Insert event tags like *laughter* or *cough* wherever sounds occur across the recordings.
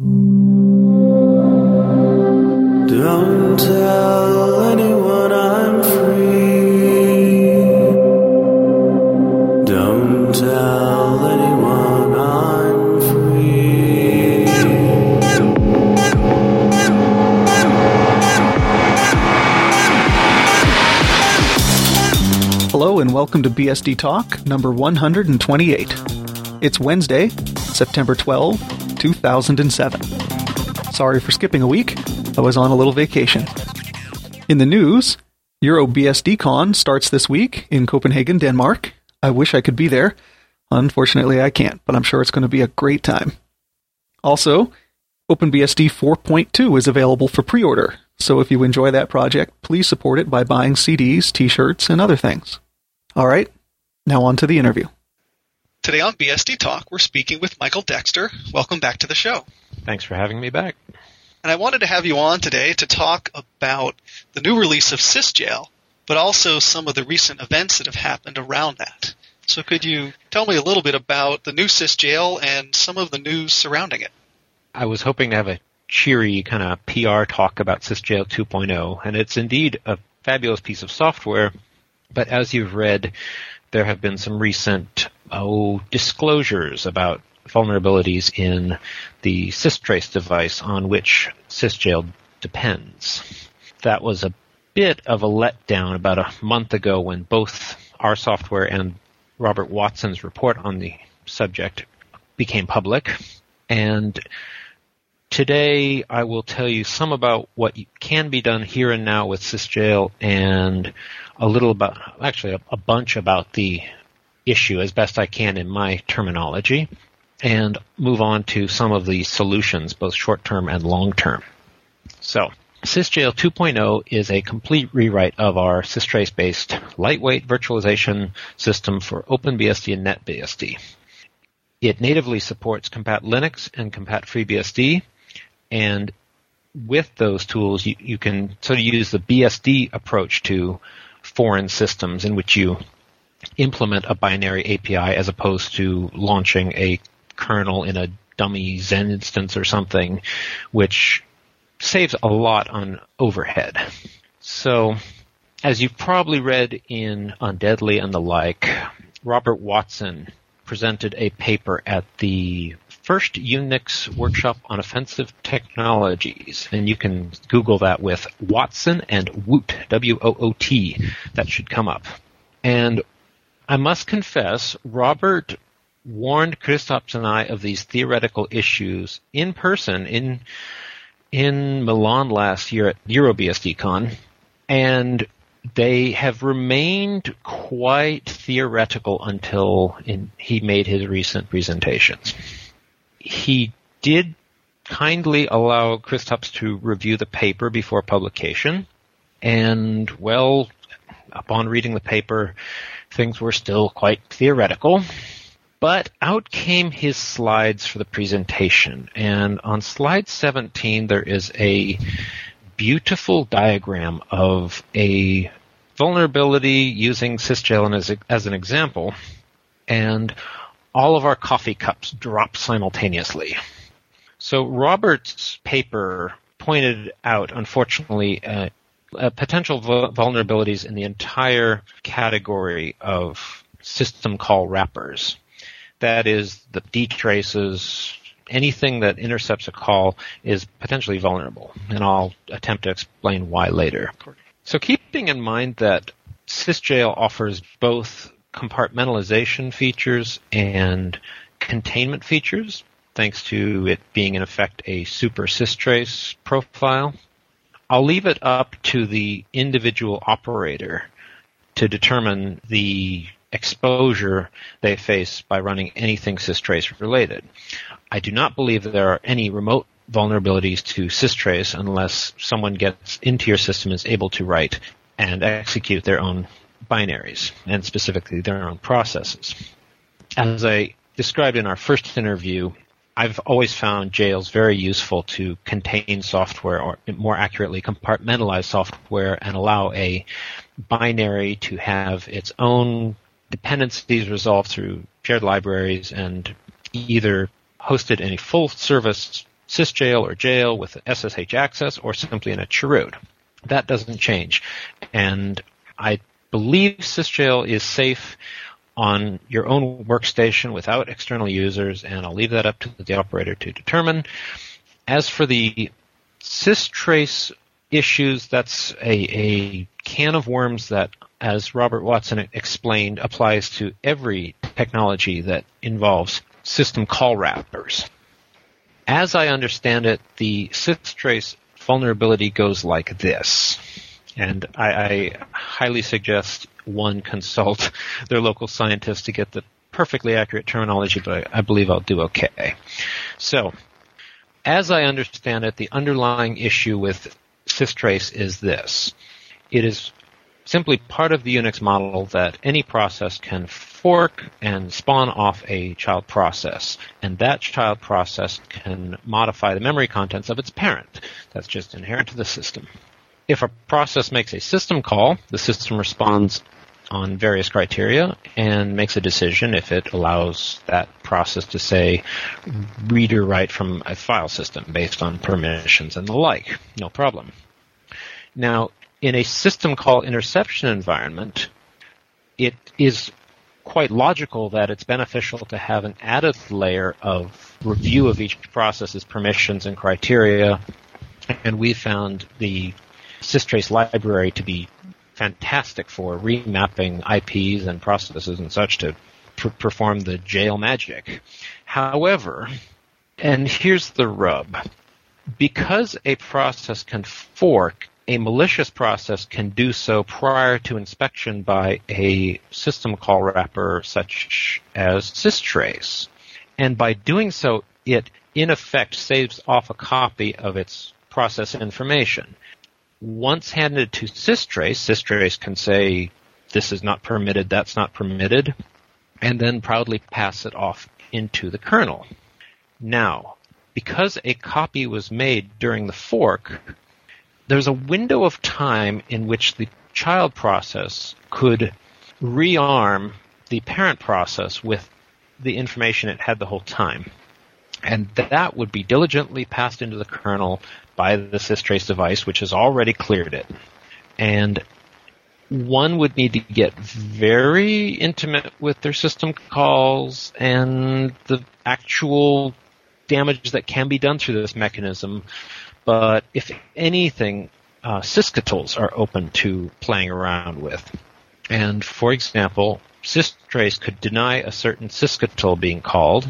Don't tell anyone I'm free. Don't tell anyone I'm free. Hello and welcome to BSD Talk number 128. It's Wednesday, September 12, 2007. Sorry for skipping a week. I was on a little vacation. In the news, EuroBSDCon starts this week in Copenhagen, Denmark. I wish I could be there. Unfortunately, I can't, but I'm sure it's going to be a great time. Also, OpenBSD 4.2 is available for pre order, so if you enjoy that project, please support it by buying CDs, t shirts, and other things. All right, now on to the interview. Today on BSD Talk, we're speaking with Michael Dexter. Welcome back to the show. Thanks for having me back. And I wanted to have you on today to talk about the new release of SysJail, but also some of the recent events that have happened around that. So could you tell me a little bit about the new SysJail and some of the news surrounding it? I was hoping to have a cheery kind of PR talk about SysJail 2.0, and it's indeed a fabulous piece of software. But as you've read, there have been some recent oh disclosures about vulnerabilities in the systrace device on which SysJail depends. That was a bit of a letdown about a month ago when both our software and Robert Watson's report on the subject became public. And today I will tell you some about what can be done here and now with SysJail and a little about, actually a, a bunch about the issue as best I can in my terminology and move on to some of the solutions, both short term and long term. So, SysJail 2.0 is a complete rewrite of our systrace based lightweight virtualization system for OpenBSD and NetBSD. It natively supports Compat Linux and Compat FreeBSD, and with those tools, you, you can sort of use the BSD approach to foreign systems in which you implement a binary API as opposed to launching a kernel in a dummy Xen instance or something, which saves a lot on overhead. So, as you've probably read in Undeadly and the like, Robert Watson presented a paper at the first Unix workshop on offensive technologies, and you can Google that with Watson and Woot, W-O-O-T. That should come up. And I must confess, Robert warned Kristaps and I of these theoretical issues in person in in Milan last year at EuroBSDCon, and they have remained quite theoretical until in, he made his recent presentations. He did kindly allow Kristaps to review the paper before publication, and well, upon reading the paper, things were still quite theoretical. But out came his slides for the presentation, and on slide 17 there is a beautiful diagram of a vulnerability using SysJail as, as an example, and all of our coffee cups drop simultaneously. So Robert's paper pointed out, unfortunately, uh, uh, potential vulnerabilities in the entire category of system call wrappers. That is, the dtraces, anything that intercepts a call is potentially vulnerable, and I'll attempt to explain why later. So keeping in mind that SysJail offers both compartmentalization features and containment features, thanks to it being in effect a super systrace profile, I'll leave it up to the individual operator to determine the exposure they face by running anything systrace related. I do not believe there are any remote vulnerabilities to systrace unless someone gets into your system and is able to write and execute their own binaries and specifically their own processes. As I described in our first interview, I've always found jails very useful to contain software or more accurately compartmentalize software and allow a binary to have its own dependencies resolved through shared libraries and either hosted in a full service sysjail or jail with SSH access or simply in a chroot. That doesn't change. And I believe sysjail is safe on your own workstation without external users, and I'll leave that up to the operator to determine. As for the systrace issues, that's a, a can of worms that, as Robert Watson explained, applies to every technology that involves system call wrappers. As I understand it, the systrace vulnerability goes like this. And I, I highly suggest one consult *laughs* their local scientist to get the perfectly accurate terminology, but I, I believe I'll do okay. So, as I understand it, the underlying issue with systrace is this. It is simply part of the Unix model that any process can fork and spawn off a child process, and that child process can modify the memory contents of its parent. That's just inherent to the system. If a process makes a system call, the system responds on various criteria and makes a decision if it allows that process to say read or write from a file system based on permissions and the like. No problem. Now, in a system call interception environment, it is quite logical that it's beneficial to have an added layer of review of each process's permissions and criteria. And we found the systrace library to be fantastic for remapping IPs and processes and such to pr- perform the jail magic. However, and here's the rub, because a process can fork, a malicious process can do so prior to inspection by a system call wrapper such as systrace. And by doing so, it in effect saves off a copy of its process information once handed to systrace, systrace can say, this is not permitted, that's not permitted, and then proudly pass it off into the kernel. Now, because a copy was made during the fork, there's a window of time in which the child process could rearm the parent process with the information it had the whole time. And that would be diligently passed into the kernel by the systrace device, which has already cleared it. And one would need to get very intimate with their system calls and the actual damage that can be done through this mechanism. But if anything, uh, sysctls are open to playing around with. And for example, systrace could deny a certain sysctl being called,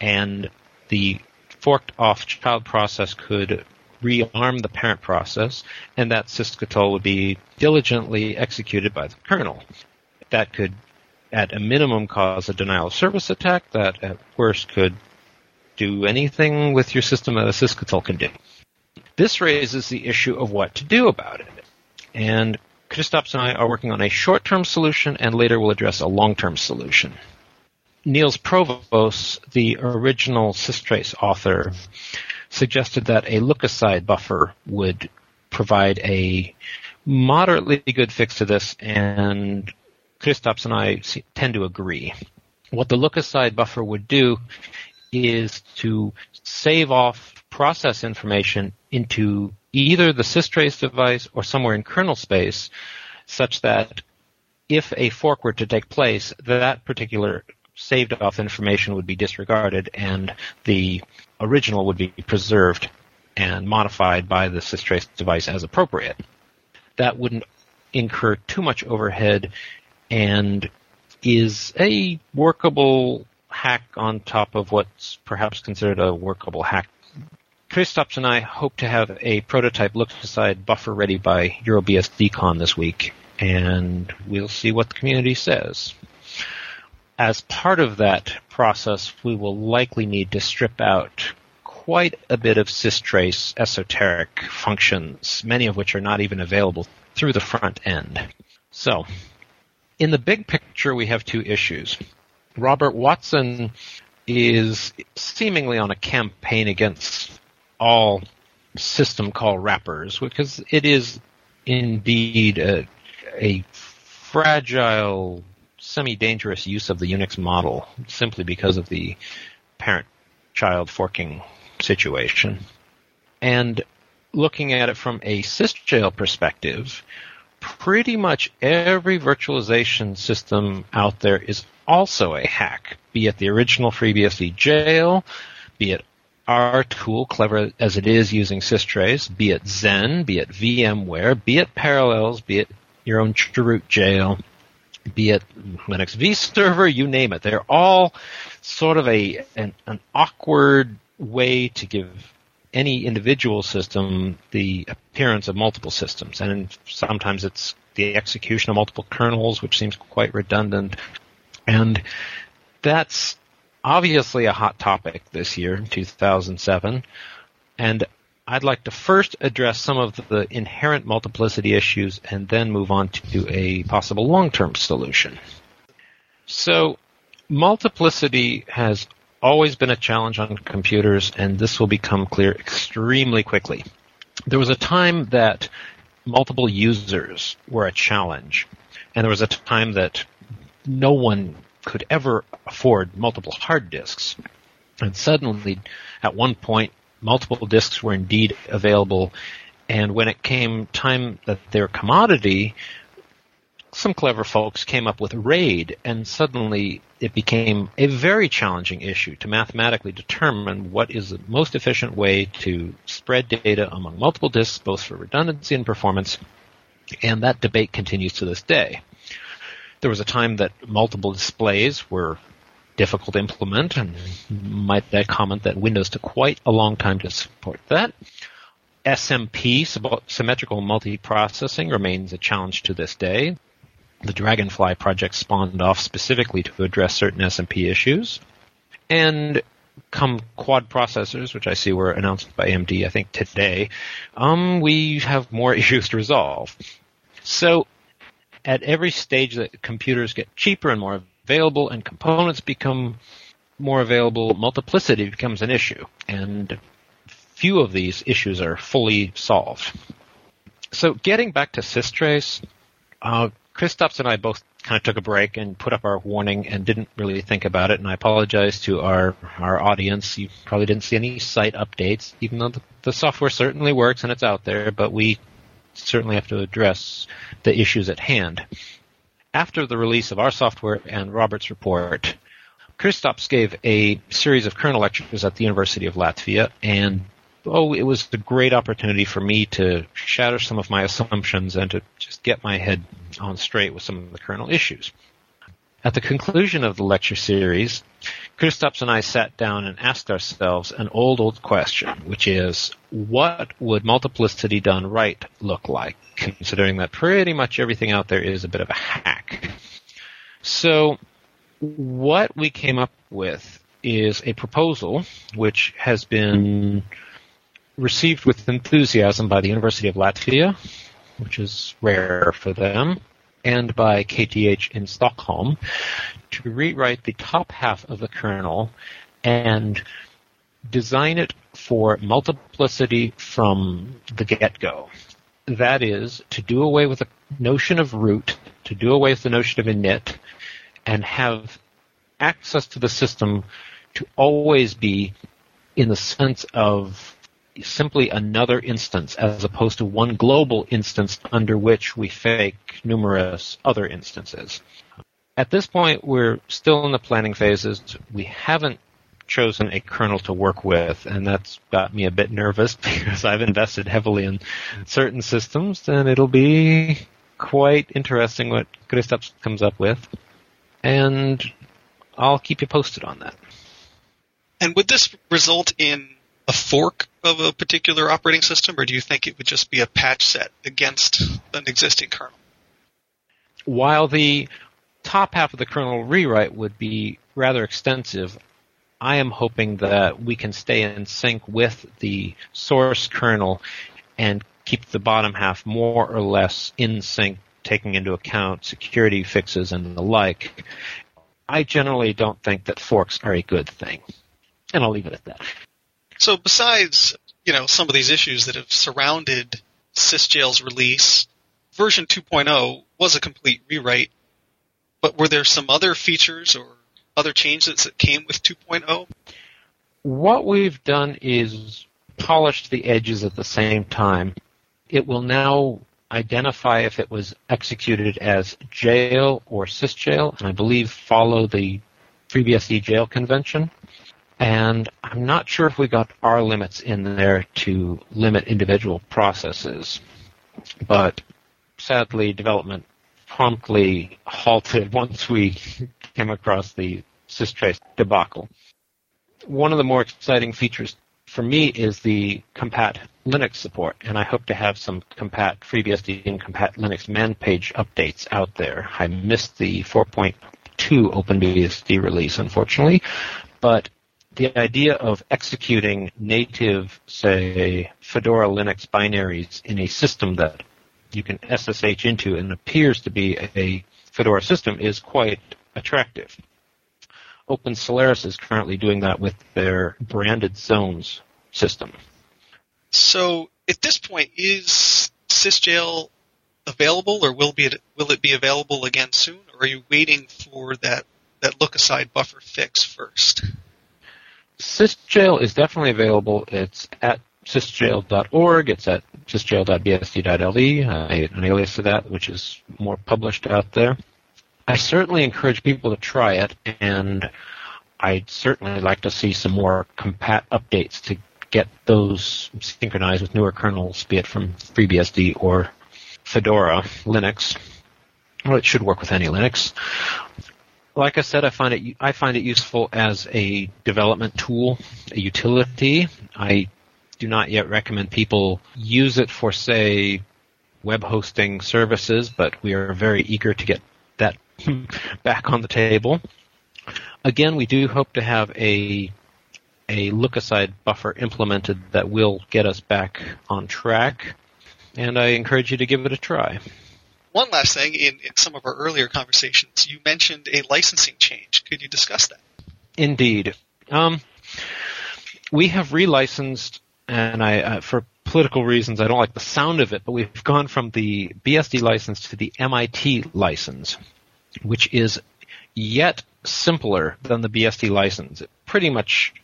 and the forked off child process could rearm the parent process, and that sysctl would be diligently executed by the kernel. That could, at a minimum, cause a denial of service attack that, at worst, could do anything with your system that a sysctl can do. This raises the issue of what to do about it. And Kristaps and I are working on a short-term solution, and later we'll address a long-term solution. Niels Provos, the original systrace author, suggested that a look-aside buffer would provide a moderately good fix to this, and Kristaps and I tend to agree. What the look-aside buffer would do is to save off process information into either the systrace device or somewhere in kernel space, such that if a fork were to take place, that particular saved off information would be disregarded and the original would be preserved and modified by the systrace device as appropriate. That wouldn't incur too much overhead and is a workable hack on top of what's perhaps considered a workable hack. Kristaps and I hope to have a prototype look-aside buffer ready by EuroBSDCon this week, and we'll see what the community says as part of that process, we will likely need to strip out quite a bit of systrace esoteric functions, many of which are not even available through the front end. So, in the big picture, we have two issues. Robert Watson is seemingly on a campaign against all system call wrappers because it is indeed a, a fragile semi-dangerous use of the Unix model simply because of the parent-child forking situation. And looking at it from a sysjail perspective, pretty much every virtualization system out there is also a hack, be it the original FreeBSD jail, be it our tool, clever as it is using systrace, be it Xen, be it VMware, be it Parallels, be it your own chroot jail, be it Linux V server, you name it. They're all sort of a an, an awkward way to give any individual system the appearance of multiple systems, and sometimes it's the execution of multiple kernels, which seems quite redundant. And that's obviously a hot topic this year, 2007. And I'd like to first address some of the inherent multiplicity issues and then move on to a possible long-term solution. So, multiplicity has always been a challenge on computers, and this will become clear extremely quickly. There was a time that multiple users were a challenge, and there was a time that no one could ever afford multiple hard disks. And suddenly, at one point, multiple disks were indeed available, and when it came time that their commodity, some clever folks came up with RAID, and suddenly it became a very challenging issue to mathematically determine what is the most efficient way to spread data among multiple disks, both for redundancy and performance. And that debate continues to this day. There was a time that multiple displays were difficult to implement, and might I comment that Windows took quite a long time to support that. SMP, symmetrical multiprocessing, remains a challenge to this day the Dragonfly project spawned off specifically to address certain SMP issues. And come quad processors, which I see were announced by AMD, I think today, um, we have more *laughs* issues to resolve. So, at every stage that computers get cheaper and more available and components become more available, multiplicity becomes an issue. And few of these issues are fully solved. So getting back to systrace, uh, Kristaps and I both kind of took a break and put up our warning and didn't really think about it. And I apologize to our our audience. You probably didn't see any site updates, even though the, the software certainly works and it's out there. But we certainly have to address the issues at hand. After the release of our software and Robert's report, Kristaps gave a series of kernel lectures at the University of Latvia, and oh, it was a great opportunity for me to shatter some of my assumptions and to just get my head on straight with some of the kernel issues. At the conclusion of the lecture series, Kristaps and I sat down and asked ourselves an old, old question, which is, what would multiplicity done right look like, considering that pretty much everything out there is a bit of a hack? So, what we came up with is a proposal which has been received with enthusiasm by the University of Latvia, which is rare for them, and by KTH in Stockholm to rewrite the top half of the kernel and design it for multiplicity from the get-go. That is, to do away with the notion of root, to do away with the notion of init, and have access to the system to always be in the sense of simply another instance as opposed to one global instance under which we fake numerous other instances. At this point, we're still in the planning phases. We haven't chosen a kernel to work with, and that's got me a bit nervous *laughs* because I've invested heavily in certain systems, and it'll be quite interesting what Kristaps comes up with. And I'll keep you posted on that. And would this result in a fork of a particular operating system, or do you think it would just be a patch set against an existing kernel? While the top half of the kernel rewrite would be rather extensive, I am hoping that we can stay in sync with the source kernel and keep the bottom half more or less in sync, taking into account security fixes and the like. I generally don't think that forks are a good thing. And I'll leave it at that. So besides, you know, some of these issues that have surrounded sysjail's release, version 2.0 was a complete rewrite. But were there some other features or other changes that came with 2.0? what we've done is polished the edges at the same time. It will now identify if it was executed as jail or sysjail, and I believe follow the FreeBSD jail convention. And I'm not sure if we got our limits in there to limit individual processes, but sadly, development promptly halted *laughs* once we came across the systrace debacle. One of the more exciting features for me is the compat Linux support, and I hope to have some compat FreeBSD and compat Linux man page updates out there. I missed the 4.2 OpenBSD release, unfortunately, but the idea of executing native, say, Fedora Linux binaries in a system that you can SSH into and appears to be a Fedora system is quite attractive. Open Solaris is currently doing that with their branded zones system. So at this point, is sysjail available, or will be will it be available again soon, or are you waiting for that that look aside buffer fix first? Sysjail is definitely available. It's at sysjail.org. It's at sysjail.bsd.lv, uh, an alias to that, which is more published out there. I certainly encourage people to try it, and I'd certainly like to see some more compat updates to get those synchronized with newer kernels, be it from FreeBSD or Fedora Linux. Well, it should work with any Linux. Like I said, I find it I find it useful as a development tool, a utility. I do not yet recommend people use it for, say, web hosting services, but we are very eager to get that *laughs* back on the table. Again, we do hope to have a a look aside buffer implemented that will get us back on track, and I encourage you to give it a try. One last thing, in, in some of our earlier conversations, you mentioned a licensing change. Could you discuss that? Indeed. Um, we have relicensed, and I, uh, for political reasons, I don't like the sound of it, but we've gone from the BSD license to the MIT license, which is yet simpler than the BSD license. It pretty much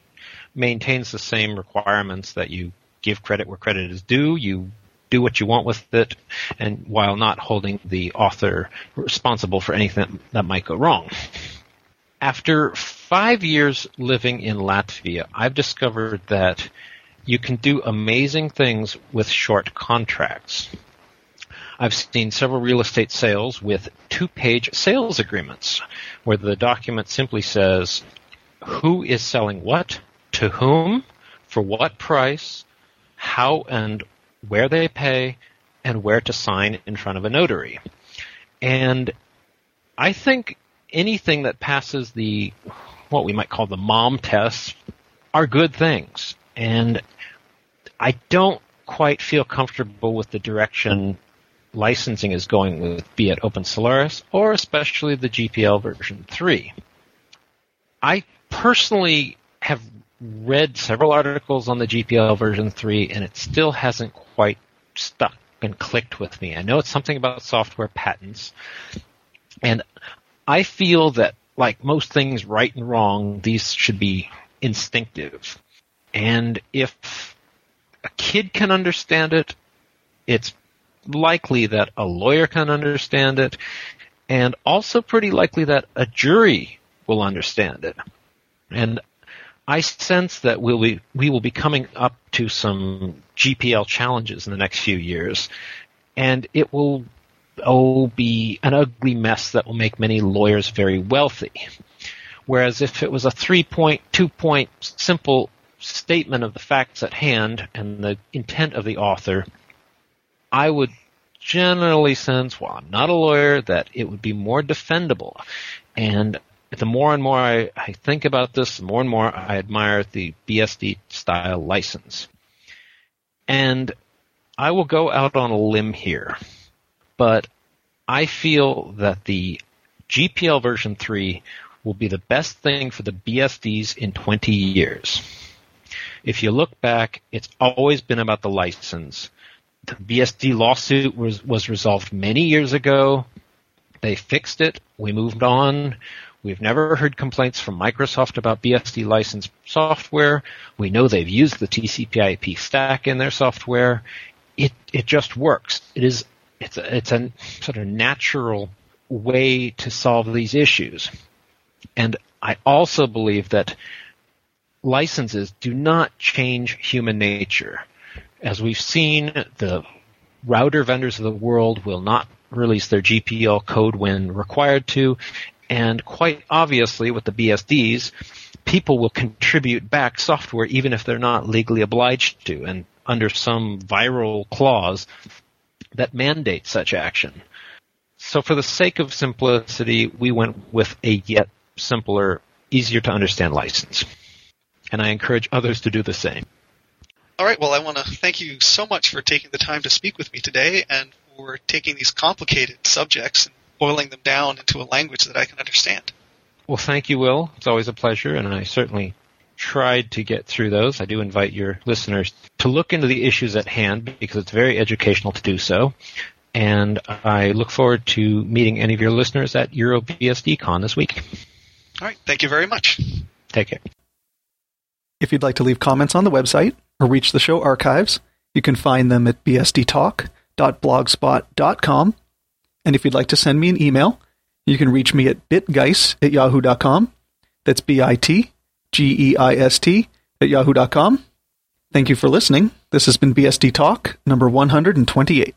maintains the same requirements that you give credit where credit is due. You do what you want with it, and while not holding the author responsible for anything that might go wrong. After five years living in Latvia, I've discovered that you can do amazing things with short contracts. I've seen several real estate sales with two-page sales agreements where the document simply says who is selling what, to whom, for what price, how and where they pay, and where to sign in front of a notary. And I think anything that passes the what we might call the mom test are good things. And I don't quite feel comfortable with the direction licensing is going with, be it Open Solaris or especially the GPL version 3. I personally have read several articles on the GPL version 3 and it still hasn't quite stuck and clicked with me. I know it's something about software patents and I feel that like most things right and wrong, these should be instinctive. And if a kid can understand it, it's likely that a lawyer can understand it, and also pretty likely that a jury will understand it. And I sense that we'll be, we will be coming up to some GPL challenges in the next few years, and it will oh be an ugly mess that will make many lawyers very wealthy. Whereas if it was a three point, two point simple statement of the facts at hand and the intent of the author, I would generally sense, while I'm not a lawyer, that it would be more defendable. And the more and more I, I think about this, the more and more I admire the BSD style license. And I will go out on a limb here, but I feel that the GPL version 3 will be the best thing for the BSDs in 20 years. If you look back, it's always been about the license. The BSD lawsuit was, was resolved many years ago. They fixed it. We moved on. We've never heard complaints from Microsoft about BSD licensed software. We know they've used the TCP/IP stack in their software. It it just works. It is it's a, it's a sort of natural way to solve these issues. And I also believe that licenses do not change human nature. As we've seen, the router vendors of the world will not release their GPL code when required to, and quite obviously with the BSDs, people will contribute back software even if they're not legally obliged to, and under some viral clause that mandates such action. So for the sake of simplicity, we went with a yet simpler, easier to understand license. And I encourage others to do the same. All right. Well, I want to thank you so much for taking the time to speak with me today and for taking these complicated subjects and boiling them down into a language that I can understand. Well, thank you, Will. It's always a pleasure, and I certainly tried to get through those. I do invite your listeners to look into the issues at hand because it's very educational to do so. And I look forward to meeting any of your listeners at EuroBSDCon this week. All right. Thank you very much. Take care. If you'd like to leave comments on the website or reach the show archives, you can find them at bsdtalk.blogspot.com. And if you'd like to send me an email, you can reach me at bitgeist at yahoo.com. That's B-I-T G-E-I-S-T at yahoo.com. Thank you for listening. This has been BSD Talk number 128.